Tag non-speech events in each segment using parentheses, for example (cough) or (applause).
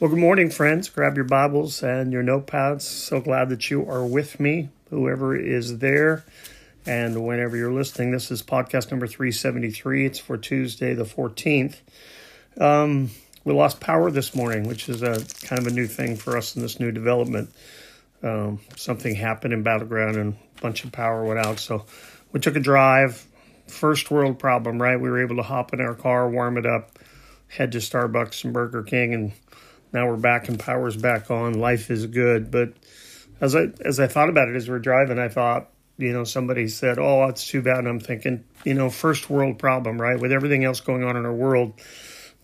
Well, good morning, friends. Grab your Bibles and your notepads. So glad that you are with me, whoever is there. And whenever you're listening, this is podcast number 373. It's for Tuesday, the 14th. Um, we lost power this morning, which is a kind of a new thing for us in this new development. Um, something happened in Battleground and a bunch of power went out. So we took a drive. First world problem, right? We were able to hop in our car, warm it up, head to Starbucks and Burger King, and now we're back and power's back on. Life is good. But as I as I thought about it as we're driving, I thought, you know, somebody said, "Oh, it's too bad." And I'm thinking, you know, first world problem, right? With everything else going on in our world,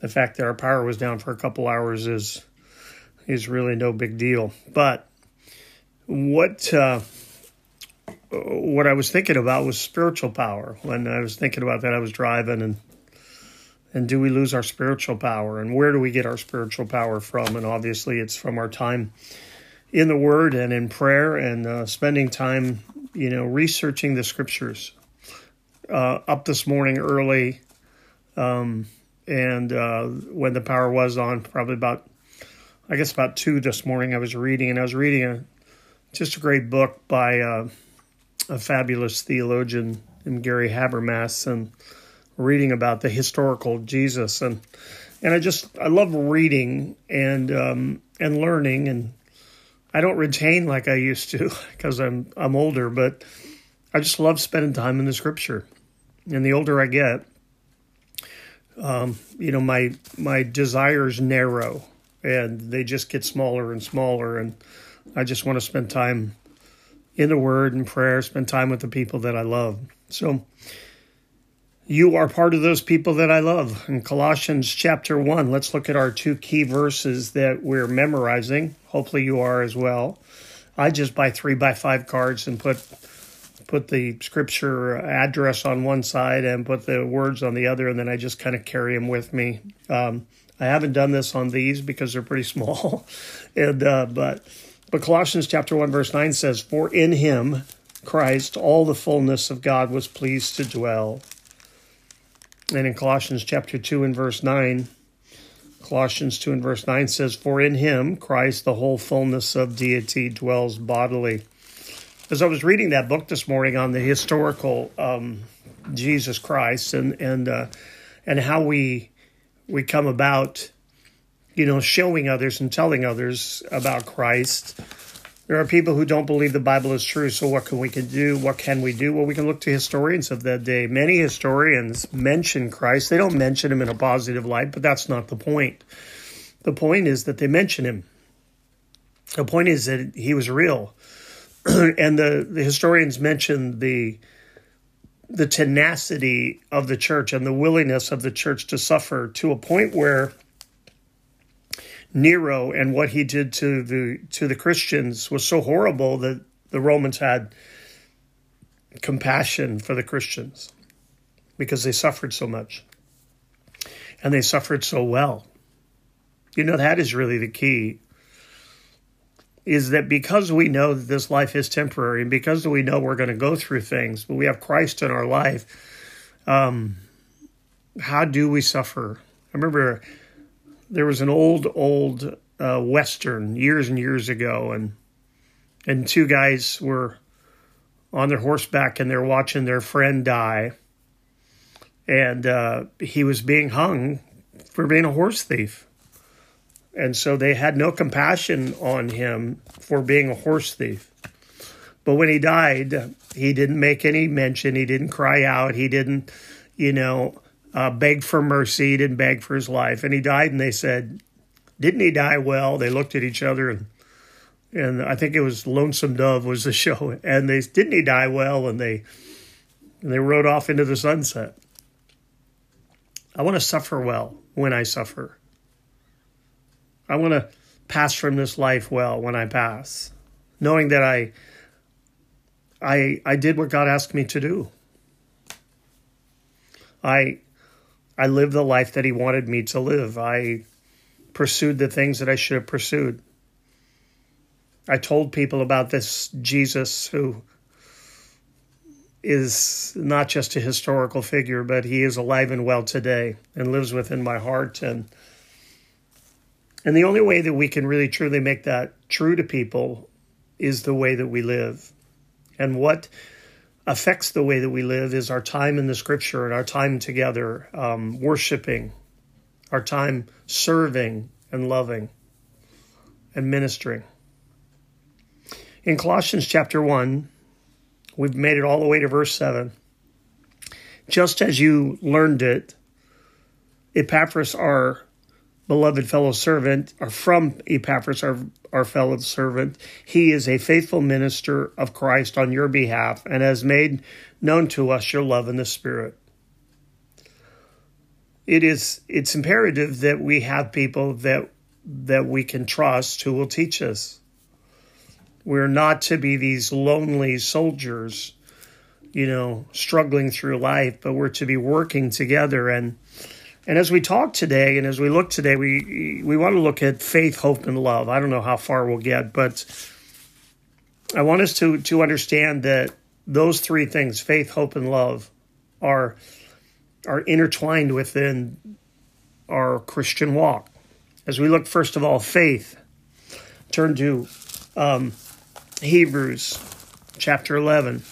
the fact that our power was down for a couple hours is is really no big deal. But what uh, what I was thinking about was spiritual power. When I was thinking about that, I was driving and and do we lose our spiritual power and where do we get our spiritual power from? And obviously it's from our time in the word and in prayer and uh, spending time you know researching the scriptures uh, up this morning early um, and uh, when the power was on probably about i guess about two this morning i was reading and i was reading a just a great book by uh, a fabulous theologian named gary habermas and reading about the historical Jesus and and I just I love reading and um, and learning and I don't retain like I used to (laughs) because I'm I'm older, but I just love spending time in the Scripture. And the older I get, um, you know, my my desires narrow and they just get smaller and smaller, and I just want to spend time in the Word and prayer, spend time with the people that I love. So you are part of those people that I love. In Colossians chapter 1, let's look at our two key verses that we're memorizing. Hopefully, you are as well. I just buy three by five cards and put put the scripture address on one side and put the words on the other, and then I just kind of carry them with me. Um, I haven't done this on these because they're pretty (laughs) small, and uh, but but Colossians chapter one verse nine says, "For in Him, Christ, all the fullness of God was pleased to dwell." And in Colossians chapter 2 and verse 9, Colossians 2 and verse 9 says, For in him, Christ, the whole fullness of deity dwells bodily. As I was reading that book this morning on the historical um, Jesus Christ and and uh, and how we we come about, you know, showing others and telling others about Christ, there are people who don't believe the Bible is true. So what can we can do? What can we do? Well, we can look to historians of that day. Many historians mention Christ. They don't mention him in a positive light, but that's not the point. The point is that they mention him. The point is that he was real. (clears throat) and the, the historians mention the the tenacity of the church and the willingness of the church to suffer to a point where Nero and what he did to the to the Christians was so horrible that the Romans had compassion for the Christians because they suffered so much. And they suffered so well. You know that is really the key is that because we know that this life is temporary and because we know we're going to go through things, but we have Christ in our life, um, how do we suffer? I remember there was an old old uh, western years and years ago, and and two guys were on their horseback and they're watching their friend die, and uh, he was being hung for being a horse thief. And so they had no compassion on him for being a horse thief. But when he died, he didn't make any mention. He didn't cry out. He didn't, you know, uh, begged for mercy, didn't beg for his life, and he died. And they said, "Didn't he die well?" They looked at each other, and and I think it was Lonesome Dove was the (laughs) show, and they didn't he die well, and they and they rode off into the sunset. I want to suffer well when I suffer. I want to pass from this life well when I pass, knowing that I I I did what God asked me to do. I I lived the life that he wanted me to live. I pursued the things that I should have pursued. I told people about this Jesus who is not just a historical figure, but he is alive and well today and lives within my heart. And And the only way that we can really truly make that true to people is the way that we live. And what affects the way that we live is our time in the scripture and our time together, um, worshiping, our time serving and loving and ministering. In Colossians chapter 1, we've made it all the way to verse 7. Just as you learned it, Epaphras, our beloved fellow servant, or from Epaphras, our, our fellow servant, he is a faithful minister of Christ on your behalf and has made known to us your love in the Spirit. It is it's imperative that we have people that that we can trust who will teach us. We're not to be these lonely soldiers, you know, struggling through life, but we're to be working together and and as we talk today and as we look today, we we want to look at faith, hope, and love. I don't know how far we'll get, but I want us to to understand that those three things, faith, hope, and love, are are intertwined within our Christian walk. As we look, first of all, faith, turn to um, Hebrews chapter 11.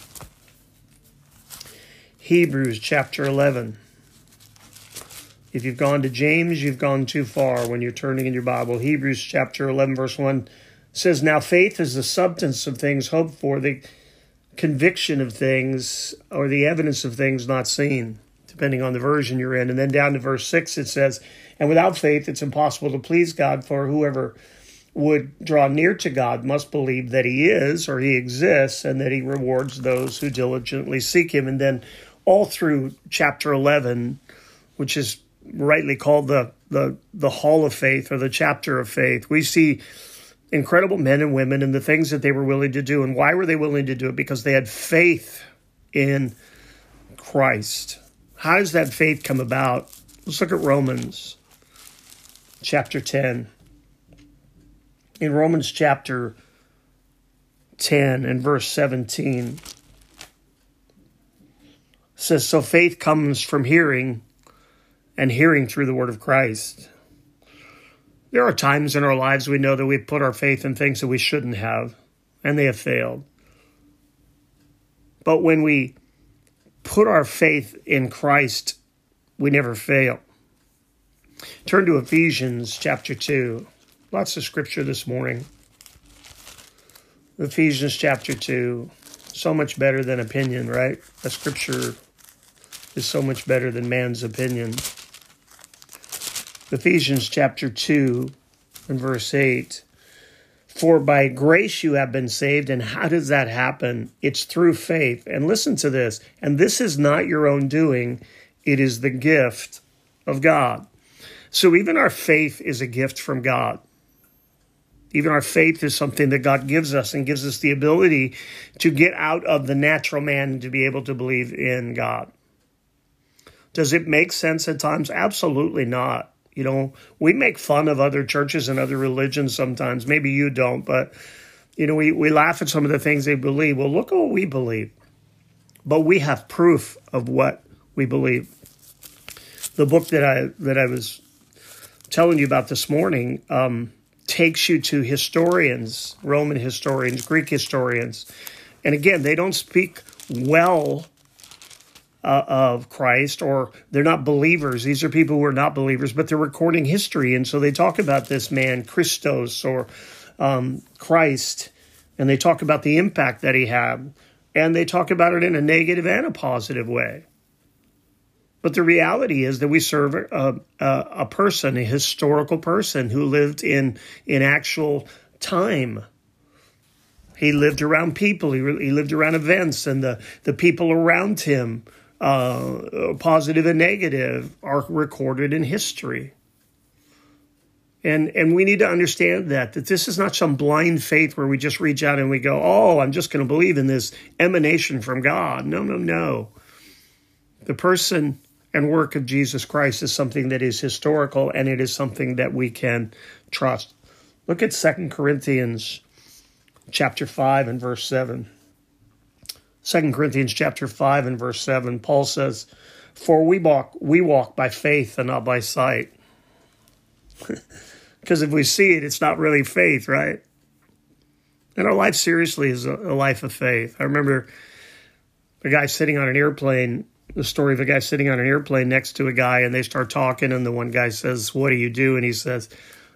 Hebrews chapter 11. If you've gone to James, you've gone too far when you're turning in your Bible. Hebrews chapter 11, verse 1 says, Now faith is the substance of things hoped for, the conviction of things, or the evidence of things not seen, depending on the version you're in. And then down to verse 6, it says, And without faith, it's impossible to please God, for whoever would draw near to God must believe that he is or he exists and that he rewards those who diligently seek him. And then all through chapter 11, which is rightly called the, the, the hall of faith or the chapter of faith. We see incredible men and women and the things that they were willing to do. And why were they willing to do it? Because they had faith in Christ. How does that faith come about? Let's look at Romans chapter 10. In Romans chapter 10 and verse 17 says so faith comes from hearing and hearing through the word of Christ. There are times in our lives we know that we've put our faith in things that we shouldn't have, and they have failed. But when we put our faith in Christ, we never fail. Turn to Ephesians chapter 2. Lots of scripture this morning. Ephesians chapter 2. So much better than opinion, right? A scripture is so much better than man's opinion. Ephesians chapter 2 and verse 8. For by grace you have been saved. And how does that happen? It's through faith. And listen to this. And this is not your own doing, it is the gift of God. So even our faith is a gift from God. Even our faith is something that God gives us and gives us the ability to get out of the natural man and to be able to believe in God. Does it make sense at times? Absolutely not. You know, we make fun of other churches and other religions sometimes. Maybe you don't, but you know, we, we laugh at some of the things they believe. Well, look at what we believe. But we have proof of what we believe. The book that I that I was telling you about this morning um, takes you to historians, Roman historians, Greek historians, and again, they don't speak well uh, of Christ, or they're not believers. These are people who are not believers, but they're recording history. And so they talk about this man, Christos, or um, Christ, and they talk about the impact that he had. And they talk about it in a negative and a positive way. But the reality is that we serve a, a, a person, a historical person who lived in, in actual time. He lived around people. He, he lived around events, and the, the people around him uh, positive and negative, are recorded in history. And, and we need to understand that, that this is not some blind faith where we just reach out and we go, oh, I'm just going to believe in this emanation from God. No, no, no. The person and work of Jesus Christ is something that is historical and it is something that we can trust. Look at Second Corinthians chapter 5 and verse 7. Second Corinthians chapter 5 and verse 7, Paul says, For we walk we walk by faith and not by sight. (laughs) Because if we see it, it's not really faith, right? And our life seriously is a, a life of faith. I remember a guy sitting on an airplane, the story of a guy sitting on an airplane next to a guy, and they start talking, and the one guy says, What do you do? And he says,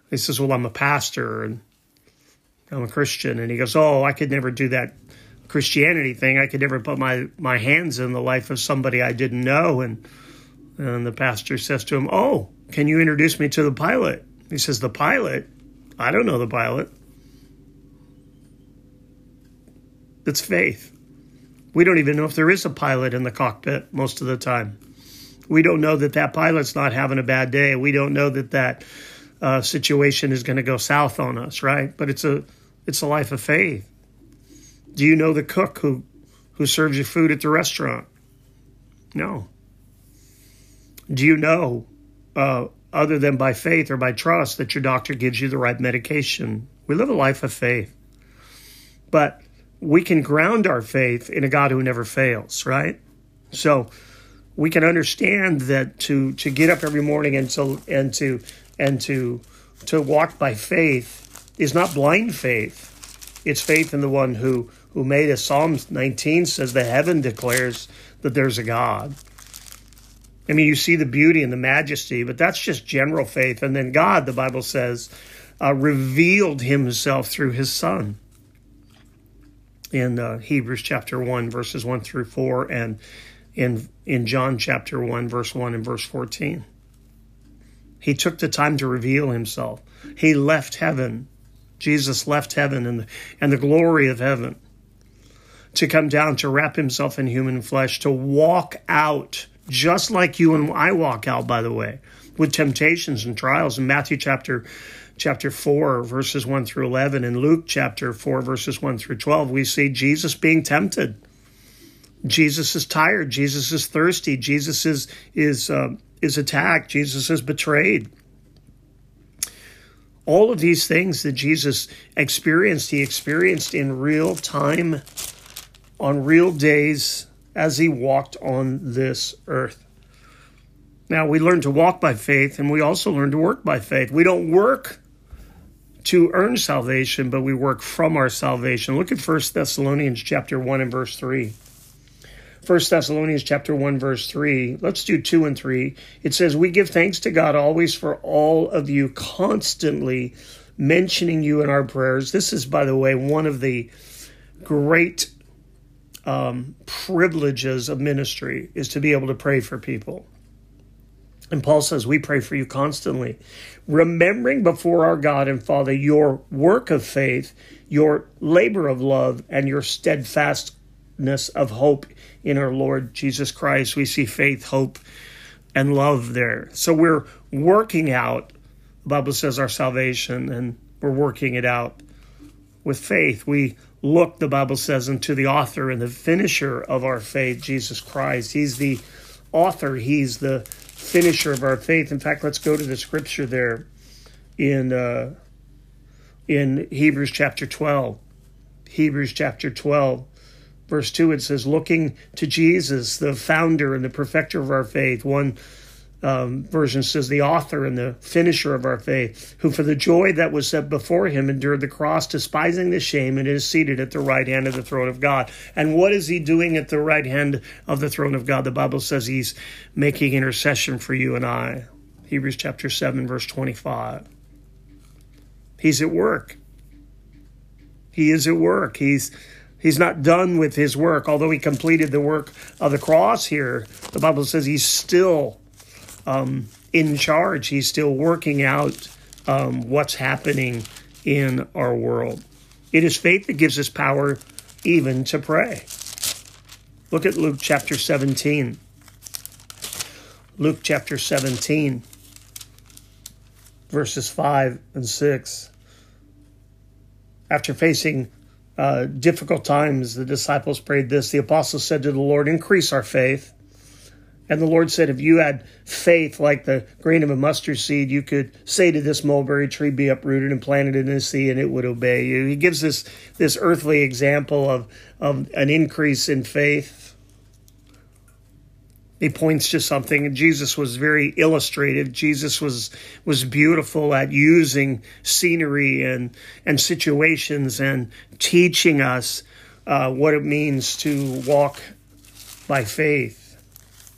he says, Well, I'm a pastor and I'm a Christian. And he goes, Oh, I could never do that Christianity thing. I could never put my, my hands in the life of somebody I didn't know. And, and the pastor says to him, Oh, can you introduce me to the pilot? He says, The pilot? I don't know the pilot. It's faith. We don't even know if there is a pilot in the cockpit most of the time. We don't know that that pilot's not having a bad day. We don't know that that uh, situation is going to go south on us, right? But it's a it's a life of faith. Do you know the cook who who serves you food at the restaurant? No. Do you know, uh, other than by faith or by trust, that your doctor gives you the right medication? We live a life of faith, but we can ground our faith in a God who never fails, right? So we can understand that to to get up every morning and to and to and to to walk by faith is not blind faith. It's faith in the one who who made us. Psalm 19 says the heaven declares that there's a God. I mean, you see the beauty and the majesty, but that's just general faith. And then God, the Bible says, uh, revealed himself through his son in uh, Hebrews chapter 1, verses 1 through 4, and in, in John chapter 1, verse 1 and verse 14. He took the time to reveal himself. He left heaven. Jesus left heaven and and the glory of heaven to come down to wrap himself in human flesh, to walk out just like you and I walk out, by the way, with temptations and trials. In Matthew chapter chapter 4 verses 1 through 11 and Luke chapter 4 verses 1 through 12 we see Jesus being tempted. Jesus is tired, Jesus is thirsty, Jesus is is uh, is attacked, Jesus is betrayed. All of these things that Jesus experienced, he experienced in real time on real days as he walked on this earth. Now, we learn to walk by faith and we also learn to work by faith. We don't work to earn salvation, but we work from our salvation. Look at 1 Thessalonians chapter 1 and verse 3. 1 Thessalonians chapter 1 verse 3. Let's do 2 and 3. It says, "We give thanks to God always for all of you constantly mentioning you in our prayers." This is by the way one of the great um, privileges of ministry is to be able to pray for people. And Paul says, We pray for you constantly, remembering before our God and Father your work of faith, your labor of love, and your steadfastness of hope in our Lord Jesus Christ. We see faith, hope, and love there. So we're working out, the Bible says, our salvation, and we're working it out with faith. We look, the Bible says, into the author and the finisher of our faith, Jesus Christ. He's the author, He's the finisher of our faith. In fact, let's go to the scripture there in uh, in Hebrews chapter 12. Hebrews chapter 12, verse 2, it says, Looking to Jesus, the founder and the perfecter of our faith, one um, version says the author and the finisher of our faith, who for the joy that was set before him endured the cross, despising the shame, and is seated at the right hand of the throne of God. And what is he doing at the right hand of the throne of God? The Bible says he's making intercession for you and I. Hebrews chapter 7, verse 25. He's at work. He is at work. He's He's not done with his work, although he completed the work of the cross here. The Bible says he's still um, in charge. He's still working out um, what's happening in our world. It is faith that gives us power even to pray. Look at Luke chapter 17. Luke chapter 17, verses 5 and 6. After facing uh, difficult times, the disciples prayed this. The apostles said to the Lord, Increase our faith. And the Lord said, if you had faith like the grain of a mustard seed, you could say to this mulberry tree, be uprooted and planted in the sea, and it would obey you. He gives this, this earthly example of, of an increase in faith. he points to something. Jesus was very illustrative. Jesus was was beautiful at using scenery and and situations and teaching us uh, what it means to walk by faith,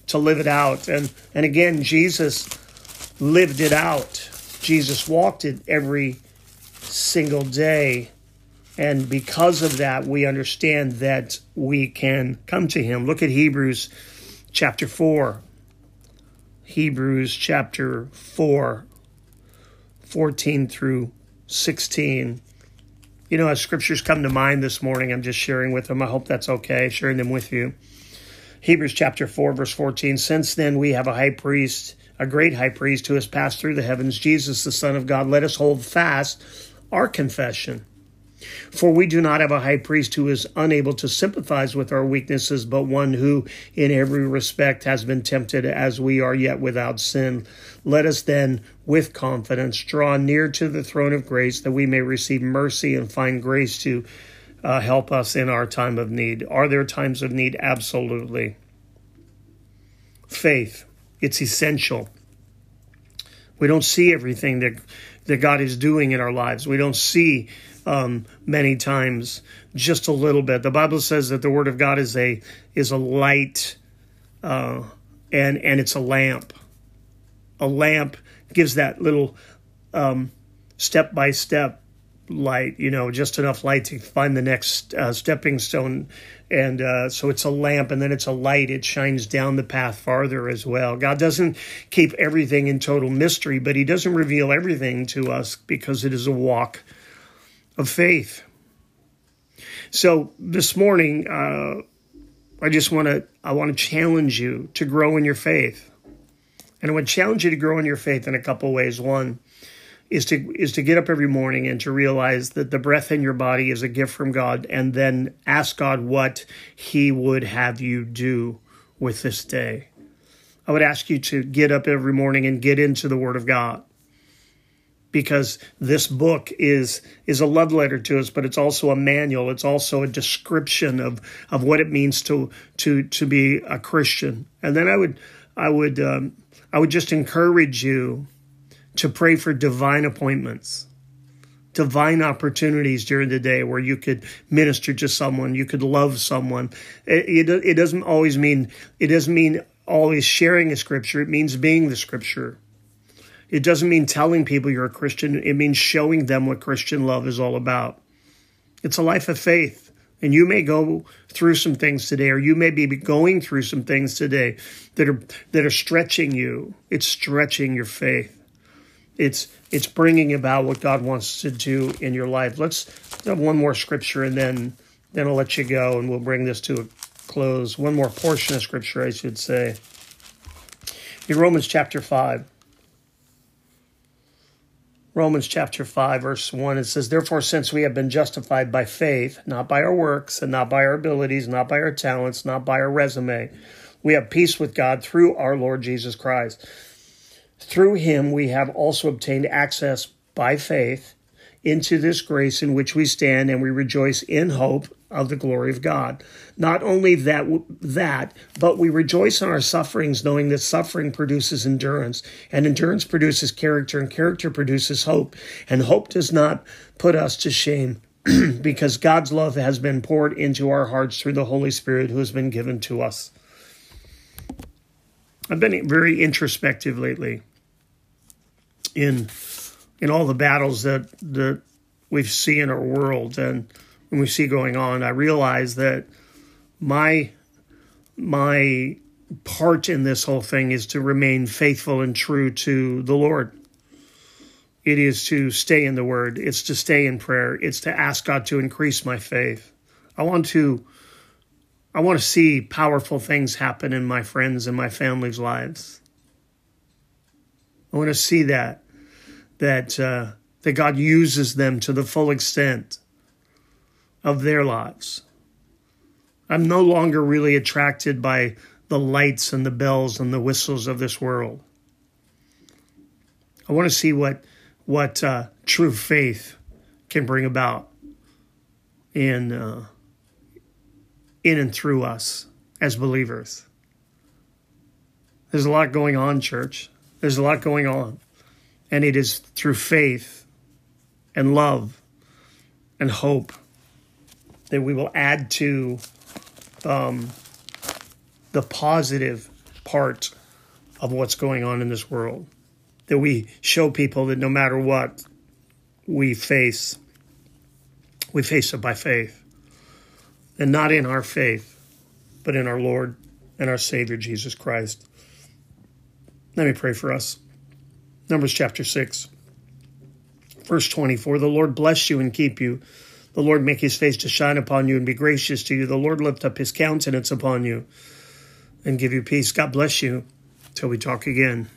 to live it out. And and again, Jesus lived it out. Jesus walked it every single day. And because of that, we understand that we can come to him. Look at Hebrews chapter 4. Hebrews chapter 4, 14 through 16. You know, as scriptures come to mind this morning, I'm just sharing with them. I hope that's okay, sharing them with you. Hebrews chapter 4, verse 14. Since then, we have a high priest, a great high priest who has passed through the heavens, Jesus, the Son of God. Let us hold fast our confession. For we do not have a high priest who is unable to sympathize with our weaknesses, but one who, in every respect, has been tempted as we are, yet without sin. Let us then, with confidence, draw near to the throne of grace that we may receive mercy and find grace to uh, help us in our time of need. Are there times of need? Absolutely. Faith, it's essential. We don't see everything that, that God is doing in our lives. We don't see um, many times, just a little bit. The Bible says that the Word of God is a is a light, uh, and and it's a lamp. A lamp gives that little step by step light, you know, just enough light to find the next uh, stepping stone. And uh, so it's a lamp and then it's a light. It shines down the path farther as well. God doesn't keep everything in total mystery, but He doesn't reveal everything to us because it is a walk of faith. So this morning, uh, I just want to I want to challenge you to grow in your faith, and I would challenge you to grow in your faith in a couple ways. One is to is to get up every morning and to realize that the breath in your body is a gift from God, and then ask God what He would have you do with this day. I would ask you to get up every morning and get into the Word of God because this book is is a love letter to us, but it's also a manual. It's also a description of of what it means to to to be a Christian. And then I would I would um, I would just encourage you to pray for divine appointments divine opportunities during the day where you could minister to someone, you could love someone. It, it, it, doesn't always mean, it doesn't mean always sharing a scripture. It means being the scripture. It doesn't mean telling people you're a Christian, it means showing them what Christian love is all about. It's a life of faith. And you may go through some things today, or you may be going through some things today that are that are stretching you. It's stretching your faith. It's it's bringing about what God wants to do in your life. Let's have one more scripture, and then then I'll let you go, and we'll bring this to a close. One more portion of scripture, I should say. In Romans chapter five. Romans chapter 5, verse 1, it says, Therefore, since we have been justified by faith, not by our works, and not by our abilities, not by our talents, not by our resume, we have peace with God through our Lord Jesus Christ. Through him, we have also obtained access by faith into this grace in which we stand, and we rejoice in hope of the glory of God. Not only that, that, but we rejoice in our sufferings, knowing that suffering produces endurance, and endurance produces character, and character produces hope. And hope does not put us to shame, (clears throat) because God's love has been poured into our hearts through the Holy Spirit who has been given to us. I've been very introspective lately in in all the battles that that we see in our world and and we see going on, I realize that my my part in this whole thing is to remain faithful and true to the Lord. It is to stay in the word, it's to stay in prayer, it's to ask God to increase my faith. I want to I want to see powerful things happen in my friends and my family's lives. I want to see that that uh, that God uses them to the full extent of their lives. I'm no longer really attracted by the lights and the bells and the whistles of this world. I want to see what what uh, true faith can bring about in uh, in and through us as believers. There's a lot going on, church. There's a lot going on. And it is through faith and love and hope that we will add to um, the positive part of what's going on in this world. That we show people that no matter what we face, we face it by faith. And not in our faith, but in our Lord and our Savior Jesus Christ. Let me pray for us. Numbers chapter 6, verse 24 The Lord bless you and keep you. The Lord make his face to shine upon you and be gracious to you. The Lord lift up his countenance upon you and give you peace. God bless you till we talk again.